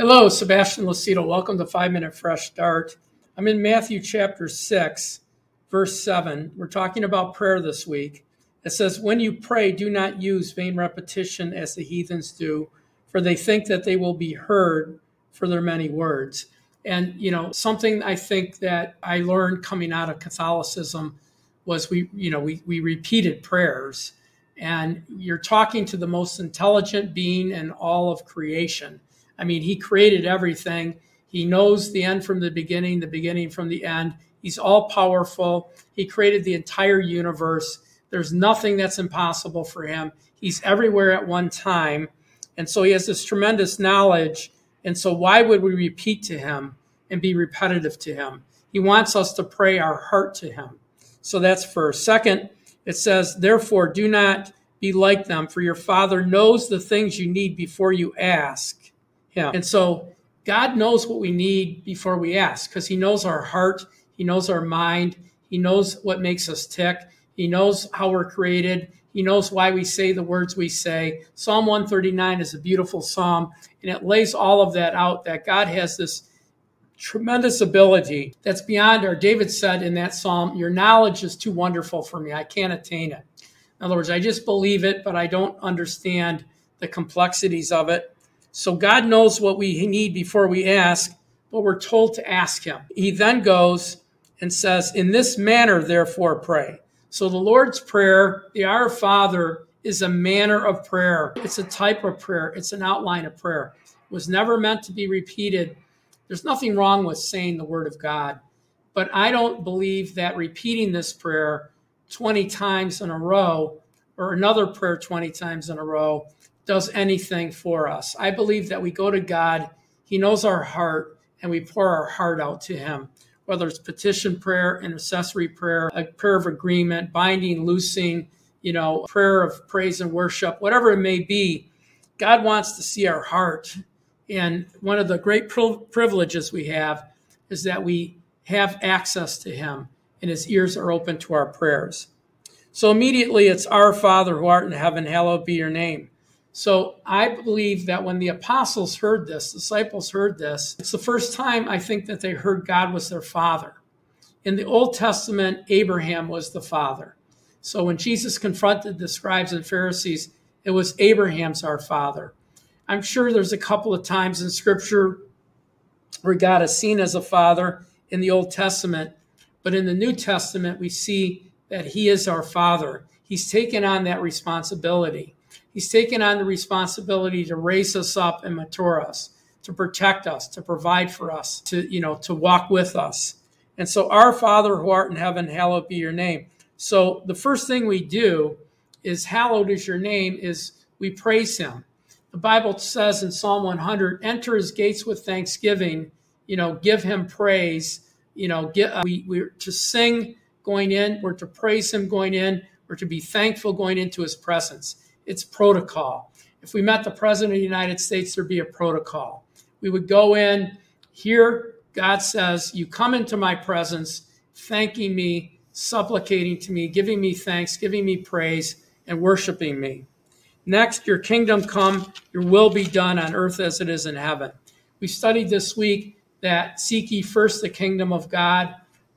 Hello, Sebastian Lucido. Welcome to Five Minute Fresh Start. I'm in Matthew chapter 6, verse 7. We're talking about prayer this week. It says, When you pray, do not use vain repetition as the heathens do, for they think that they will be heard for their many words. And, you know, something I think that I learned coming out of Catholicism was we, you know, we, we repeated prayers. And you're talking to the most intelligent being in all of creation I mean, he created everything. He knows the end from the beginning, the beginning from the end. He's all powerful. He created the entire universe. There's nothing that's impossible for him. He's everywhere at one time. And so he has this tremendous knowledge. And so, why would we repeat to him and be repetitive to him? He wants us to pray our heart to him. So, that's first. Second, it says, Therefore, do not be like them, for your Father knows the things you need before you ask. Yeah. And so God knows what we need before we ask because He knows our heart, He knows our mind, He knows what makes us tick, He knows how we're created, He knows why we say the words we say. Psalm 139 is a beautiful psalm, and it lays all of that out that God has this tremendous ability that's beyond our. David said in that psalm, Your knowledge is too wonderful for me. I can't attain it. In other words, I just believe it, but I don't understand the complexities of it. So God knows what we need before we ask, but we're told to ask Him. He then goes and says, In this manner, therefore, pray. So the Lord's Prayer, the Our Father, is a manner of prayer. It's a type of prayer, it's an outline of prayer. It was never meant to be repeated. There's nothing wrong with saying the Word of God, but I don't believe that repeating this prayer 20 times in a row or another prayer 20 times in a row does anything for us. I believe that we go to God, He knows our heart, and we pour our heart out to Him, whether it's petition prayer, intercessory prayer, a prayer of agreement, binding, loosing, you know, prayer of praise and worship, whatever it may be. God wants to see our heart. And one of the great privileges we have is that we have access to Him and His ears are open to our prayers. So immediately it's Our Father who art in heaven, hallowed be your name. So I believe that when the apostles heard this, disciples heard this, it's the first time I think that they heard God was their father. In the Old Testament, Abraham was the father. So when Jesus confronted the scribes and Pharisees, it was Abraham's our father. I'm sure there's a couple of times in scripture where God is seen as a father in the Old Testament, but in the New Testament, we see that he is our father. He's taken on that responsibility. He's taken on the responsibility to raise us up and mature us, to protect us, to provide for us, to, you know, to walk with us. And so, our Father who art in heaven, hallowed be your name. So, the first thing we do is, hallowed is your name, is we praise him. The Bible says in Psalm 100, enter his gates with thanksgiving, you know, give him praise, you know, get, uh, we, we're to sing going in, we're to praise him going in, we're to be thankful going into his presence. It's protocol. If we met the President of the United States, there'd be a protocol. We would go in, here, God says, You come into my presence, thanking me, supplicating to me, giving me thanks, giving me praise, and worshiping me. Next, your kingdom come, your will be done on earth as it is in heaven. We studied this week that seek ye first the kingdom of God,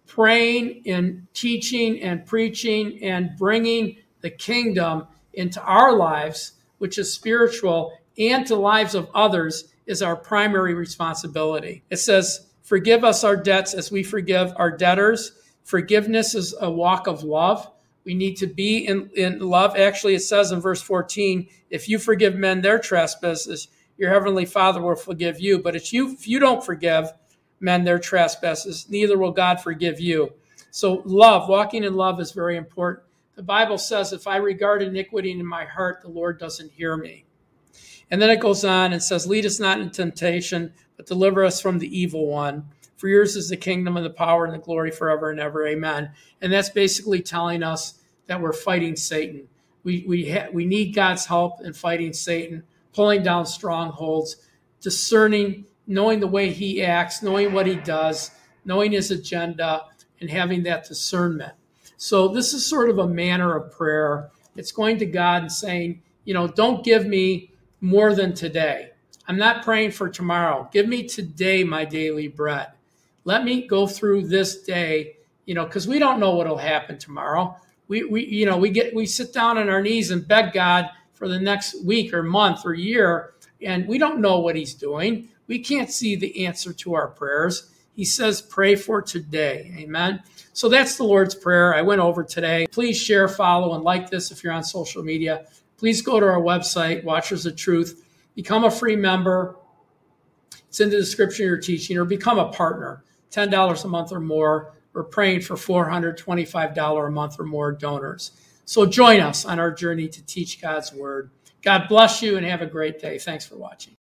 praying and teaching and preaching and bringing the kingdom into our lives, which is spiritual, and to lives of others is our primary responsibility. It says, Forgive us our debts as we forgive our debtors. Forgiveness is a walk of love. We need to be in, in love. Actually, it says in verse 14, if you forgive men their trespasses, your heavenly Father will forgive you. But if you, if you don't forgive men their trespasses, neither will God forgive you. So, love, walking in love is very important. The Bible says, if I regard iniquity in my heart, the Lord doesn't hear me. And then it goes on and says, Lead us not into temptation, but deliver us from the evil one. For yours is the kingdom and the power and the glory forever and ever. Amen. And that's basically telling us that we're fighting Satan. We, we, ha- we need God's help in fighting Satan, pulling down strongholds, discerning, knowing the way he acts, knowing what he does, knowing his agenda, and having that discernment. So this is sort of a manner of prayer. It's going to God and saying, you know, don't give me more than today. I'm not praying for tomorrow. Give me today my daily bread. Let me go through this day, you know, because we don't know what'll happen tomorrow. We, we, you know, we get we sit down on our knees and beg God for the next week or month or year, and we don't know what He's doing. We can't see the answer to our prayers. He says, pray for today. Amen. So that's the Lord's Prayer I went over today. Please share, follow, and like this if you're on social media. Please go to our website, Watchers of Truth, become a free member. It's in the description of your teaching, or become a partner. $10 a month or more. We're praying for $425 a month or more donors. So join us on our journey to teach God's Word. God bless you and have a great day. Thanks for watching.